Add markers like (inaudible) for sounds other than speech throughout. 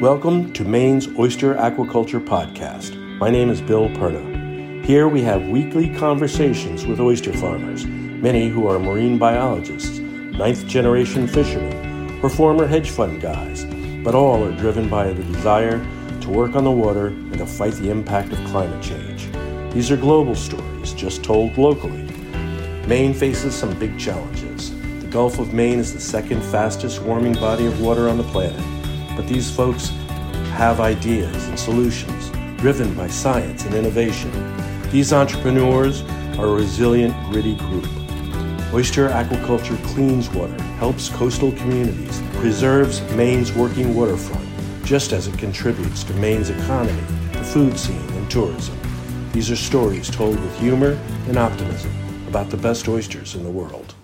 Welcome to Maine's Oyster Aquaculture Podcast. My name is Bill Perna. Here we have weekly conversations with oyster farmers, many who are marine biologists, ninth generation fishermen, or former hedge fund guys, but all are driven by the desire to work on the water and to fight the impact of climate change. These are global stories, just told locally. Maine faces some big challenges. The Gulf of Maine is the second fastest warming body of water on the planet, but these folks have ideas and solutions driven by science and innovation. These entrepreneurs are a resilient, gritty group. Oyster aquaculture cleans water, helps coastal communities, preserves Maine's working waterfront, just as it contributes to Maine's economy, the food scene, and tourism. These are stories told with humor and optimism about the best oysters in the world.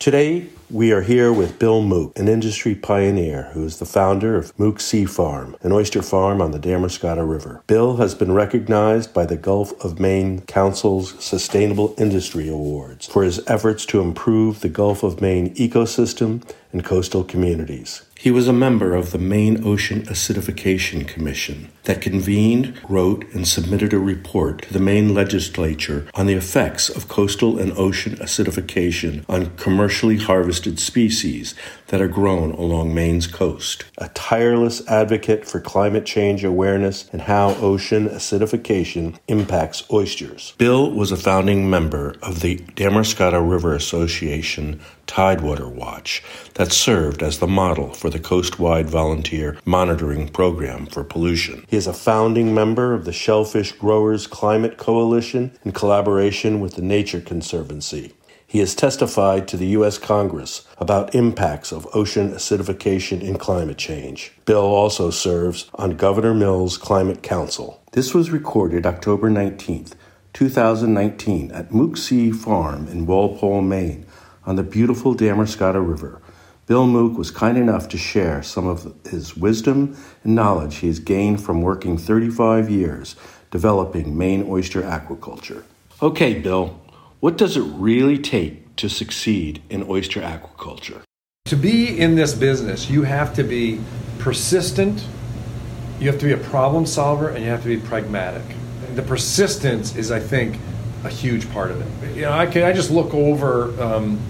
Today, we are here with Bill Mook, an industry pioneer who is the founder of Mook Sea Farm, an oyster farm on the Damariscotta River. Bill has been recognized by the Gulf of Maine Council's Sustainable Industry Awards for his efforts to improve the Gulf of Maine ecosystem and coastal communities. He was a member of the Maine Ocean Acidification Commission that convened, wrote, and submitted a report to the Maine legislature on the effects of coastal and ocean acidification on commercially harvested species that are grown along Maine's coast. A tireless advocate for climate change awareness and how ocean acidification impacts oysters. Bill was a founding member of the Damariscotta River Association Tidewater Watch that served as the model for the coastwide volunteer monitoring program for pollution. He is a founding member of the Shellfish Growers Climate Coalition in collaboration with the Nature Conservancy. He has testified to the U.S. Congress about impacts of ocean acidification and climate change. Bill also serves on Governor Mills' Climate Council. This was recorded October 19th, 2019, at Mook Sea Farm in Walpole, Maine, on the beautiful Damariscotta River. Bill Mook was kind enough to share some of his wisdom and knowledge he has gained from working 35 years developing Maine oyster aquaculture. Okay, Bill, what does it really take to succeed in oyster aquaculture? To be in this business, you have to be persistent, you have to be a problem solver, and you have to be pragmatic. The persistence is, I think, a huge part of it. You know, I can I just look over um,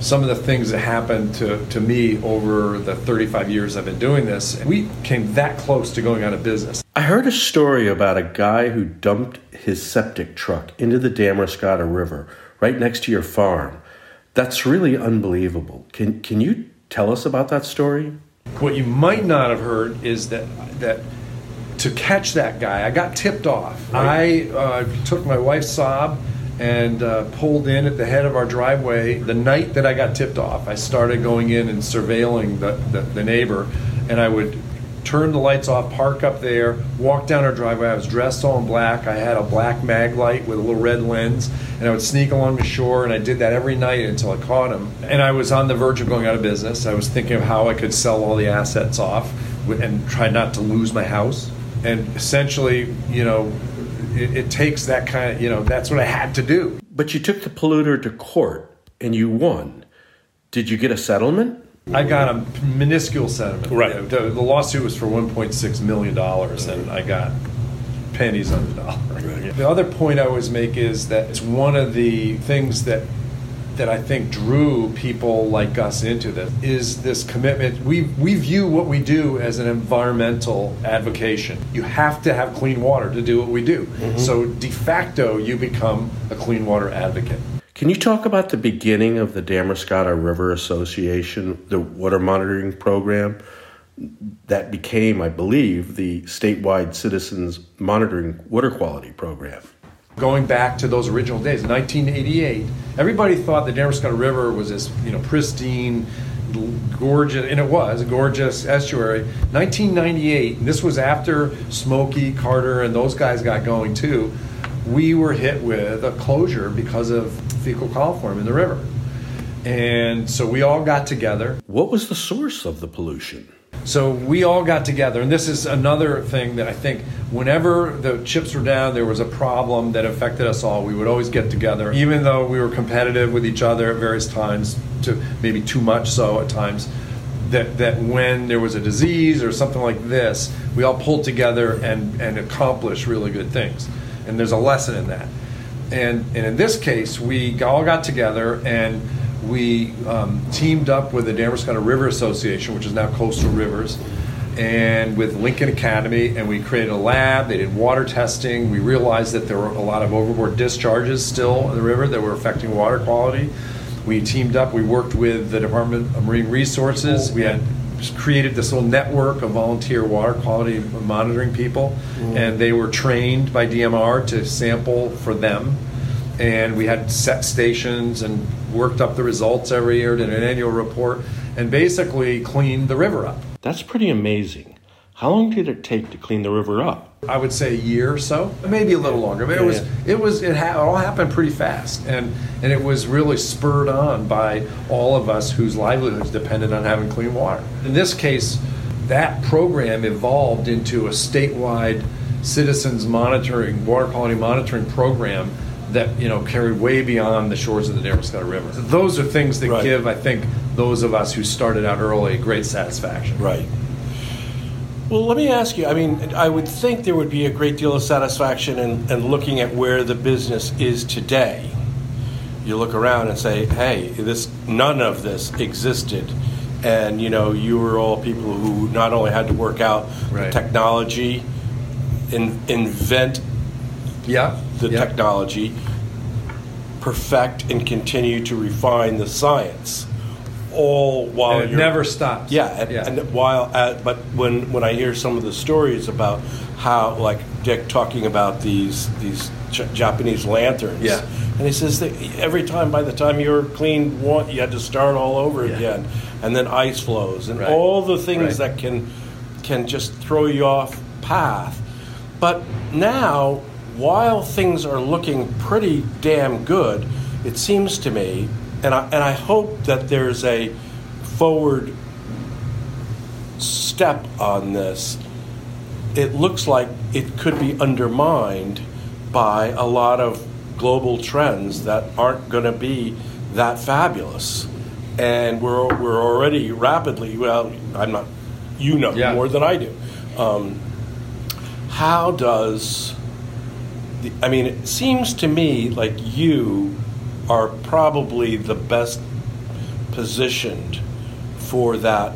some of the things that happened to, to me over the 35 years I've been doing this. We came that close to going out of business. I heard a story about a guy who dumped his septic truck into the Damariscotta River right next to your farm. That's really unbelievable. Can, can you tell us about that story? What you might not have heard is that that to catch that guy, I got tipped off. Right. I uh, took my wife's Saab and uh, pulled in at the head of our driveway. The night that I got tipped off, I started going in and surveilling the, the, the neighbor, and I would turn the lights off, park up there, walk down our driveway. I was dressed all in black. I had a black Maglite with a little red lens, and I would sneak along the shore, and I did that every night until I caught him. And I was on the verge of going out of business. I was thinking of how I could sell all the assets off and try not to lose my house and essentially, you know, it, it, takes that kind of, you know, that's what I had to do. But you took the polluter to court and you won. Did you get a settlement? I got a minuscule settlement. Right. The, the lawsuit was for 1.6 million dollars, and I got pennies on the dollar. Right. The other point I always make is that it's one of the things that that I think drew people like us into this is this commitment. We, we view what we do as an environmental advocation. You have to have clean water to do what we do. Mm-hmm. So, de facto, you become a clean water advocate. Can you talk about the beginning of the Damariscotta River Association, the water monitoring program that became, I believe, the statewide citizens monitoring water quality program? Going back to those original days, 1988, everybody thought the Damariscotta River was this, you know, pristine, gorgeous, and it was a gorgeous estuary. 1998, and this was after Smokey, Carter, and those guys got going too. We were hit with a closure because of fecal coliform in the river. And so we all got together. What was the source of the pollution? So we all got together, and this is another thing that I think whenever the chips were down, there was a problem that affected us all. We would always get together, even though we were competitive with each other at various times, to maybe too much so at times. that, that when there was a disease or something like this, we all pulled together and, and accomplished really good things. And there's a lesson in that. And, and in this case, we all got together and we um, teamed up with the Damariscotta River Association, which is now Coastal Rivers, and with Lincoln Academy, and we created a lab. They did water testing. We realized that there were a lot of overboard discharges still in the river that were affecting water quality. We teamed up. We worked with the Department of Marine Resources. We had created this little network of volunteer water quality monitoring people, mm. and they were trained by DMR to sample for them. And we had set stations and worked up the results every year, did an annual report, and basically cleaned the river up. That's pretty amazing. How long did it take to clean the river up? I would say a year or so, maybe a little longer. But it was it was it, ha- it all happened pretty fast, and and it was really spurred on by all of us whose livelihoods depended on having clean water. In this case, that program evolved into a statewide citizens monitoring water quality monitoring program that you know carried way beyond the shores of the Damariscotta River. Those are things that right. give, I think, those of us who started out early great satisfaction. Right. Well, let me ask you. I mean, I would think there would be a great deal of satisfaction in, in looking at where the business is today. You look around and say, "Hey, this none of this existed," and you know, you were all people who not only had to work out right. the technology, in, invent, yeah, the yeah. technology, perfect, and continue to refine the science all while and it never stops. Yeah, and, yeah. and while at, but when when I hear some of the stories about how like Dick talking about these these J- Japanese lanterns, yeah, and he says that every time by the time you were cleaned one, you had to start all over yeah. again, and then ice floes and right. all the things right. that can can just throw you off path. But now, while things are looking pretty damn good, it seems to me and I, and I hope that there's a forward step on this. It looks like it could be undermined by a lot of global trends that aren't going to be that fabulous. And we're, we're already rapidly, well, I'm not, you know yeah. more than I do. Um, how does, the, I mean, it seems to me like you are probably the best positioned for that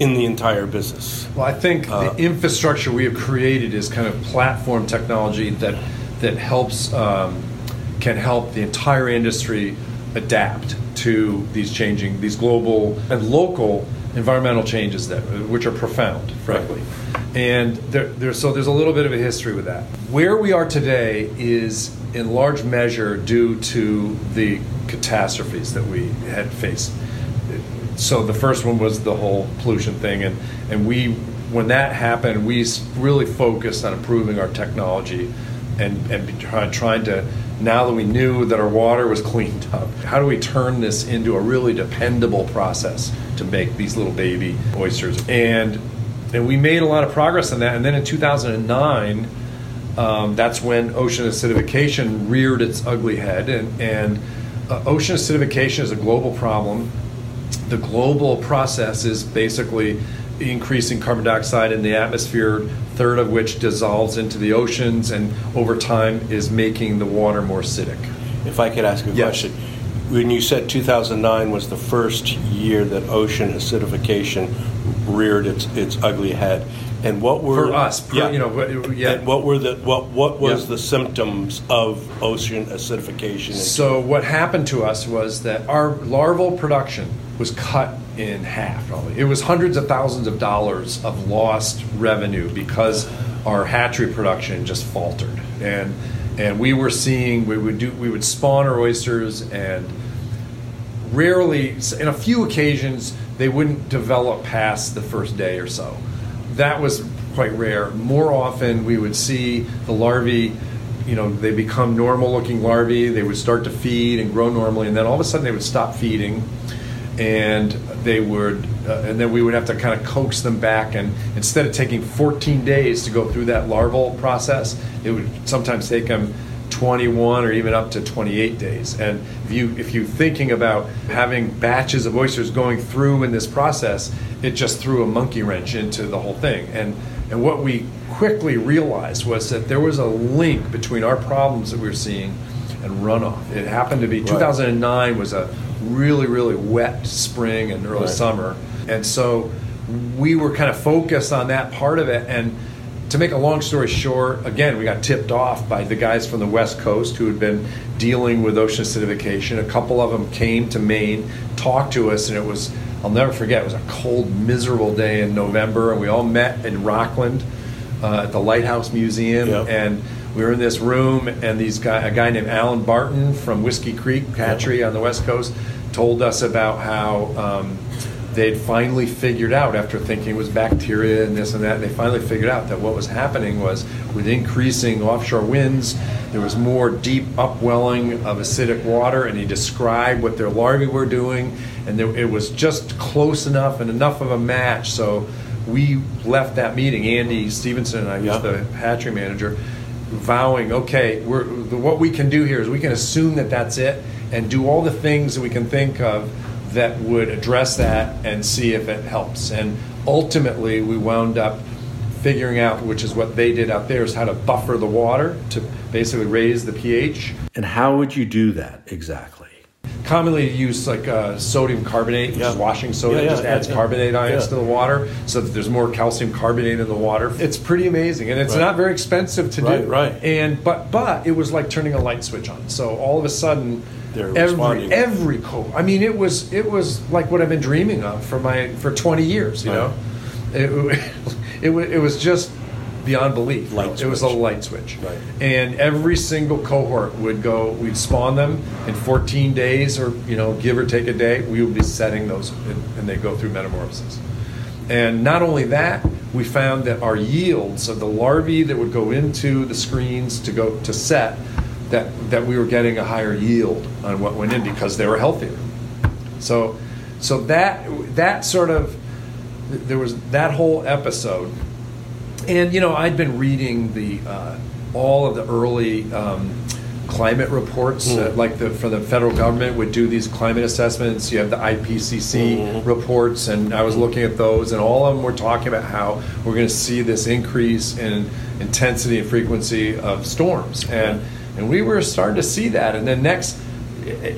in the entire business. Well, I think uh, the infrastructure we have created is kind of platform technology that that helps um, can help the entire industry adapt to these changing these global and local environmental changes that which are profound, frankly. Right. And there, there, so there's a little bit of a history with that. Where we are today is in large measure due to the catastrophes that we had faced. So the first one was the whole pollution thing, and and we when that happened, we really focused on improving our technology and and trying to now that we knew that our water was (laughs) cleaned up, how do we turn this into a really dependable process to make these little baby oysters? And and we made a lot of progress on that. And then in 2009 um, that's when ocean acidification reared its ugly head. And, and uh, ocean acidification is a global problem. The global process is basically increasing carbon dioxide in the atmosphere, third of which dissolves into the oceans and over time is making the water more acidic. If I could ask a question. When you said 2009 was the first year that ocean acidification reared its, its ugly head, and what were for us? Per, yeah, you know, yeah. And what were the what what was yeah. the symptoms of ocean acidification? So what happened to us was that our larval production was cut in half. Probably it was hundreds of thousands of dollars of lost revenue because our hatchery production just faltered, and and we were seeing we would do we would spawn our oysters and rarely in a few occasions they wouldn't develop past the first day or so that was quite rare. More often, we would see the larvae. You know, they become normal-looking larvae. They would start to feed and grow normally, and then all of a sudden, they would stop feeding, and they would, uh, and then we would have to kind of coax them back. And instead of taking 14 days to go through that larval process, it would sometimes take them 21 or even up to 28 days. And if you if you're thinking about having batches of oysters going through in this process, it just threw a monkey wrench into the whole thing. And and what we quickly realized was that there was a link between our problems that we were seeing and runoff. It happened to be Right. 2009 was a really really wet spring and early Right. summer, and so we were kind of focused on that part of it. And to make a long story short, again, we got tipped off by the guys from the West Coast who had been dealing with ocean acidification. A couple of them came to Maine, talked to us, and it was. I'll never forget. It was a cold, miserable day in November, and we all met in Rockland uh, at the Lighthouse Museum, Yep. and we were in this room, and these guy, a guy named Alan Barton from Whiskey Creek Hatchery on the West Coast, told us about how um, they'd finally figured out, after thinking it was bacteria and this and that, they finally figured out that what was happening was with increasing offshore winds, there was more deep upwelling of acidic water, and he described what their larvae were doing, and there, it was just close enough and enough of a match. So we left that meeting. Andy Stevenson and I, Yeah. was the hatchery manager, vowing, okay, we're, what we can do here is we can assume that that's it and do all the things that we can think of that would address that and see if it helps. And ultimately, we wound up figuring out, which is what they did out there, is how to buffer the water to basically raise the pH. And how would you do that exactly? Commonly used like uh, sodium carbonate, which Yeah. is washing soda, Yeah, yeah, just adds yeah, yeah. carbonate ions Yeah. to the water, so that there's more calcium carbonate in the water. It's pretty amazing, and it's Right. not very expensive to Right, do. right. And but but it was like turning a light switch on. So all of a sudden, They're every responding. every co I mean, it was it was like what I've been dreaming of for my for 20 years. You Right. know, it (laughs) it, it was just beyond belief. Light it was a light switch. Right. And every single cohort would go. We'd spawn them in 14 days, or you know, give or take a day. We would be setting those, and, and they go through metamorphosis. And not only that, we found that our yields of the larvae that would go into the screens to go to set, that that we were getting a higher yield on what went in because they were healthier. So, so that that sort of there was that whole episode, and you know I'd been reading the uh, all of the early um, climate reports, uh, like the for the federal government would do these climate assessments. You have the IPCC reports, and I was looking at those, and all of them were talking about how we're going to see this increase in intensity and frequency of storms, and and we were starting to see that, and then next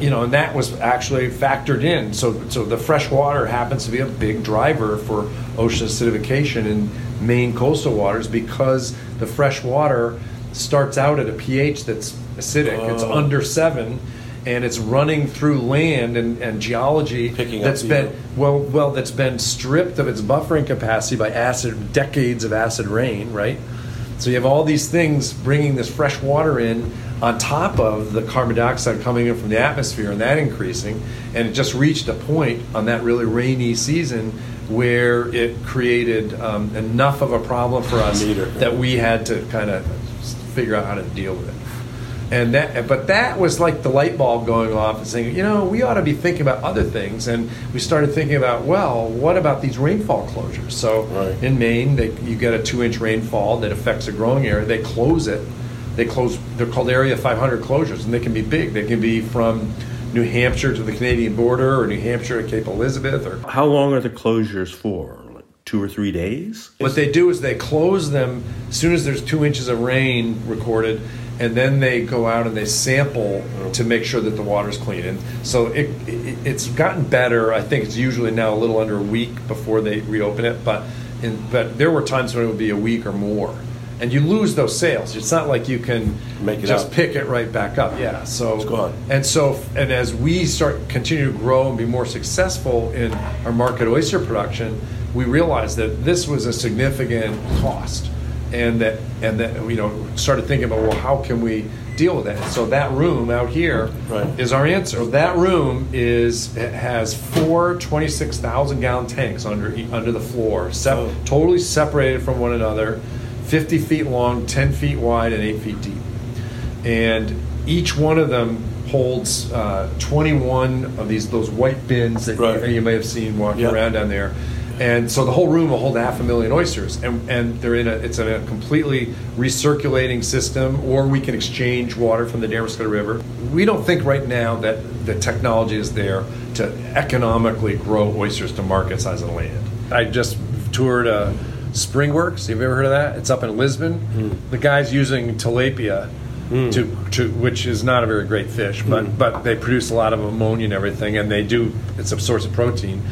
you know, and that was actually factored in. So, so the fresh water happens to be a big driver for ocean acidification in Maine coastal waters because the fresh water starts out at a pH that's acidic. It's Oh. under seven, and it's running through land and, and geology Picking that's been well, well, that's been stripped of its buffering capacity by acid decades of acid rain, right? So you have all these things bringing this fresh water in on top of the carbon dioxide coming in from the atmosphere and that increasing, and it just reached a point on that really rainy season where it created um, enough of a problem for us that we had to kind of figure out how to deal with it. And that, but that was like the light bulb going off and saying, you know, we ought to be thinking about other things. And we started thinking about, well, what about these rainfall closures? So Right. in Maine, they, you get a two-inch rainfall that affects a growing area. They close it. They close. They're called Area 500 closures, and they can be big. They can be from New Hampshire to the Canadian border, or New Hampshire to Cape Elizabeth, or How long are the closures for? Like two or three days? What they do is they close them as soon as there's two inches of rain recorded, and then they go out and they sample mm-hmm. to make sure that the water's clean. And so it, it it's gotten better. I think it's usually now a little under a week before they reopen it, but in, but there were times when it would be a week or more. And you lose those sales. It's not like you can Make it just up. pick it right back up. Yeah. So It's gone. and so, and as we start continue to grow and be more successful in our market oyster production, we realized that this was a significant cost, and that and that you know started thinking about well, how can we deal with that? So that room out here is Right. our answer. That room is it has four 26,000 gallon tanks under under the floor, sep- Oh. totally separated from one another, 50 feet long, 10 feet wide, and 8 feet deep and each one of them holds uh, 21 of these those white bins that Right. you, you may have seen walking Yeah. around down there and so the whole room will hold half a million oysters, and, and they're in a it's in a completely recirculating system, or we can exchange water from the Damariscotta River. We don't think right now that the technology is there to economically grow oysters to market size of land. I just toured uh, Springworks. Have you ever heard of that? It's up in Lisbon. Mm. The guy's using tilapia. To, to which is not a very great fish, but Mm. but they produce a lot of ammonia and everything, and they do it's a source of protein.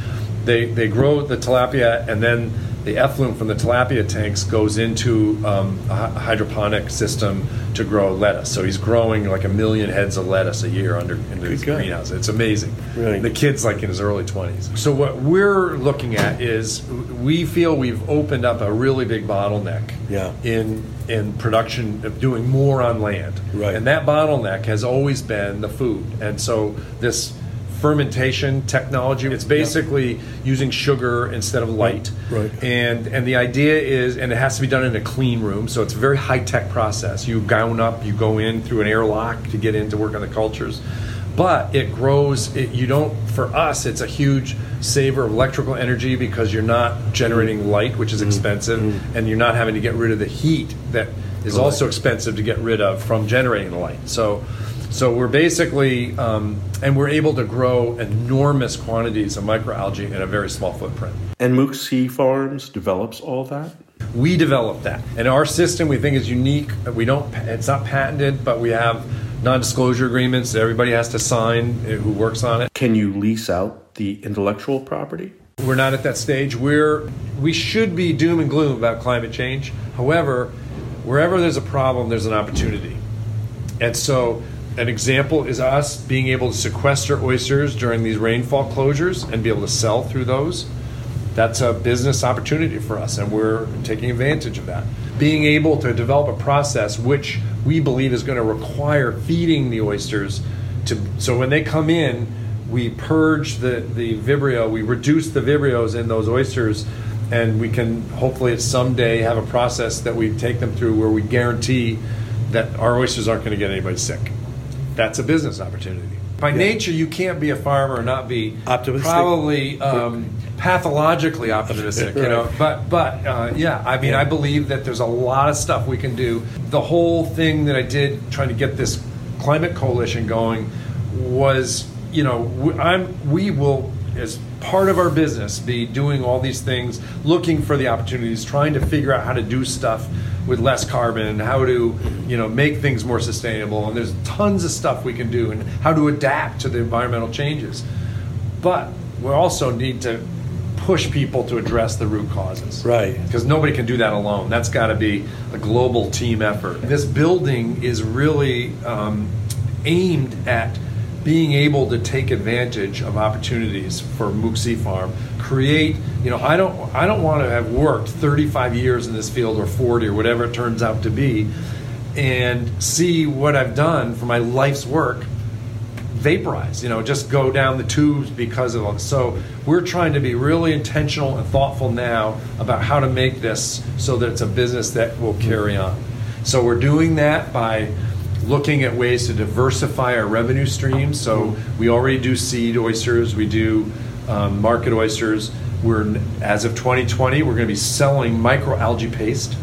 They they grow the tilapia, and then the effluent from the tilapia tanks goes into um, a hydroponic system to grow lettuce. So he's growing like a million heads of lettuce a year under in his greenhouse. It's amazing. Really? The kid's like in his early 20s. So what we're looking at is we feel we've opened up a really big bottleneck Yeah. in in production of doing more on land. Right. And that bottleneck has always been the food. And so this fermentation technology. It's basically using sugar instead of light. Right. and and the idea is and it has to be done in a clean room so it's a very high tech process. You gown up you go in through an airlock to get in to work on the cultures. But it grows it, you don't for us it's a huge saver of electrical energy because you're not generating light which is mm-hmm. expensive mm-hmm. and you're not having to get rid of the heat that is also expensive to get rid of from generating the light. So so we're basically um, and we're able to grow enormous quantities of microalgae in a very small footprint. And Mook Sea Farms develops all that? we develop that. And our system we think is unique. We don't it's not patented but we have non-disclosure agreements that everybody has to sign uh, who works on it. Can you lease out the intellectual property? we're not at that stage. We're we should be doom and gloom about climate change. However wherever there's a problem there's an opportunity. And so an example is us being able to sequester oysters during these rainfall closures and be able to sell through those. That's a business opportunity for us and we're taking advantage of that. Being able to develop a process which we believe is going to require feeding the oysters to so when they come in we purge the, the vibrio we reduce the vibrios in those oysters and we can hopefully someday have a process that we take them through where we guarantee that our oysters aren't going to get anybody sick that's a business opportunity. By nature you can't be a farmer and not be Optimistic. probably um, pathologically optimistic you know? But but uh, yeah i mean i believe that there's a lot of stuff we can do. The whole thing that i did trying to get this climate coalition going was you know i'm we will as part of our business be doing all these things looking for the opportunities trying to figure out how to do stuff with less carbon how to you know make things more sustainable. And there's tons of stuff we can do and how to adapt to the environmental changes. But we also need to push people to address the root causes. Right. because nobody can do that alone. That's got to be a global team effort. This building is really um, aimed at being able to take advantage of opportunities for Mook Sea Farm, create. You know, I don't, I don't want to have worked 35 years in this field or 40 or whatever it turns out to be, and see what I've done for my life's work vaporize. You know, just go down the tubes because of them. So we're trying to be really intentional and thoughtful now about how to make this so that it's a business that will carry on. So we're doing that by looking at ways to diversify our revenue streams. So we already do seed oysters, we do um, market oysters. We're as of 2020, we're going to be selling microalgae paste,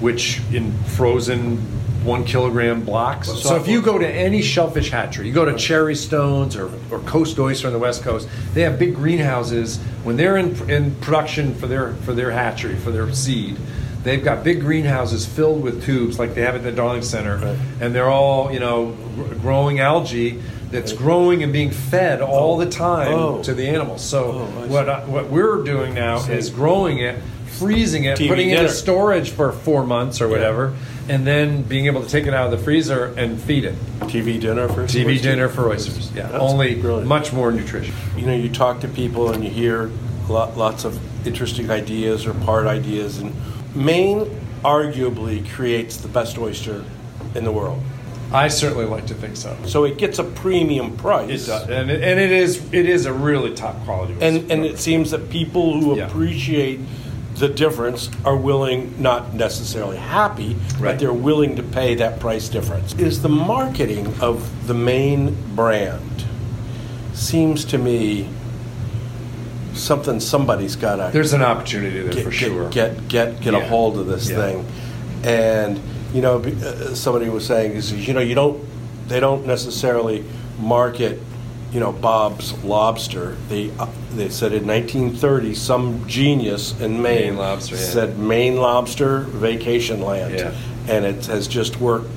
which in frozen one kilogram blocks. So if you go to any shellfish hatchery, you go to Cherry Stones or, or Coast Oyster on the West Coast, they have big greenhouses. When they're in, in production for their for their hatchery for their seed, they've got big greenhouses filled with tubes like they have at the Darling Center, Right. and they're all you know gr- growing algae that's growing and being fed all the time Oh. to the animals. So Oh, I what I, what we're doing now is growing it, freezing it, TV putting it dinner. in storage for four months or whatever, and then being able to take it out of the freezer and feed it. TV dinner for TV oysters? dinner for oysters. Yeah, That's only brilliant. much more nutrition. You know, you talk to people and you hear lot, lots of interesting ideas or part ideas, and Maine arguably creates the best oyster in the world. I certainly like to think so. So it gets a premium price. It does, and it, and it is it is a really top quality. oyster. And, and it seems that people who Yeah. appreciate the difference are willing, not necessarily happy, but they're willing to pay that price difference. Is the marketing of the Maine brand seems to me something somebody's got to There's an opportunity there get, for sure. get get get a Yeah. hold of this Yeah. thing, and you know, uh, somebody was saying is you know you don't they don't necessarily market you know Bob's Lobster. They uh, they said in 1930 some genius in Maine Maine Lobster, yeah. said Maine Lobster Vacation Land, Yeah. and it has just worked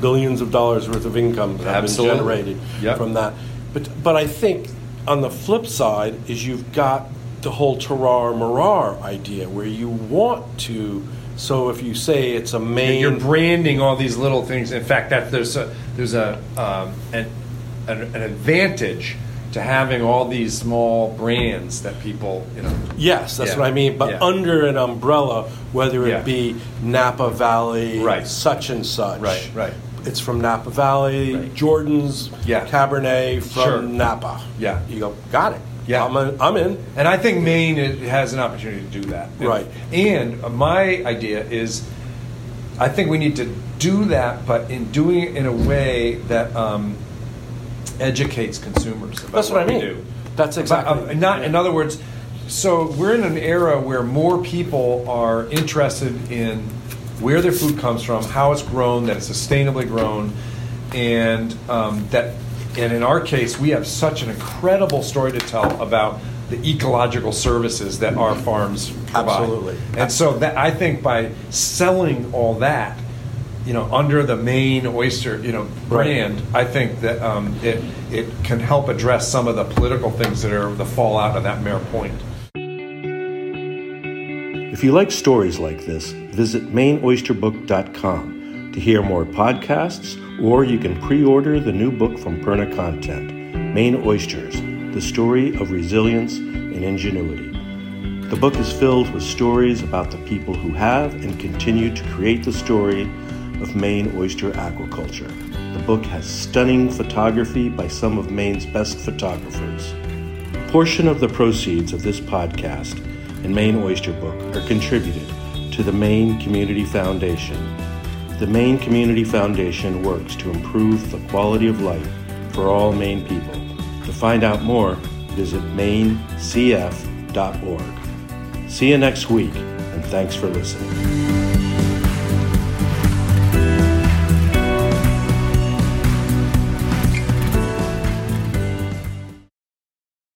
billions of dollars worth of income have Absolutely. been generated Yep. from that. But but I think on the flip side is you've got the whole terroir merroir idea where you want to. So if you say it's a Maine, You're branding all these little things. In fact, that there's a there's a um, an, an, an advantage to having all these small brands that people you know. yes, that's Yeah. what I mean. But Yeah. under an umbrella, whether it Yeah. be Napa Valley, Right. such and such, Right, right. It's from Napa Valley, Right. Jordan's Yeah. Cabernet from Sure. Napa. Yeah. you go, got it. Yeah. I'm, in, I'm in. And I think Maine has an opportunity to do that. Right. And my idea is, I think we need to do that, but in doing it in a way that um, educates consumers. About That's what I mean. do. That's About- exactly. uh, not, in other words, so we're in an era where more people are interested in where their food comes from, how it's grown, that it's sustainably grown, and um, that, and in our case, we have such an incredible story to tell about the ecological services that our farms provide. Absolutely. And so that I think by selling all that, you know, under the Maine oyster, you know, brand, I think that um, it it can help address some of the political things that are the fallout of that mayor point. If you like stories like this, visit MaineOysterBook.com to hear more podcasts, or you can pre order the new book from Perna Content Maine Oysters The Story of Resilience and Ingenuity. The book is filled with stories about the people who have and continue to create the story of Maine oyster aquaculture. The book has stunning photography by some of Maine's best photographers. A portion of the proceeds of this podcast and Maine Oyster Book are contributed to the Maine Community Foundation. The Maine Community Foundation works to improve the quality of life for all Maine people. To find out more, visit mainecf.org. See you next week, and thanks for listening.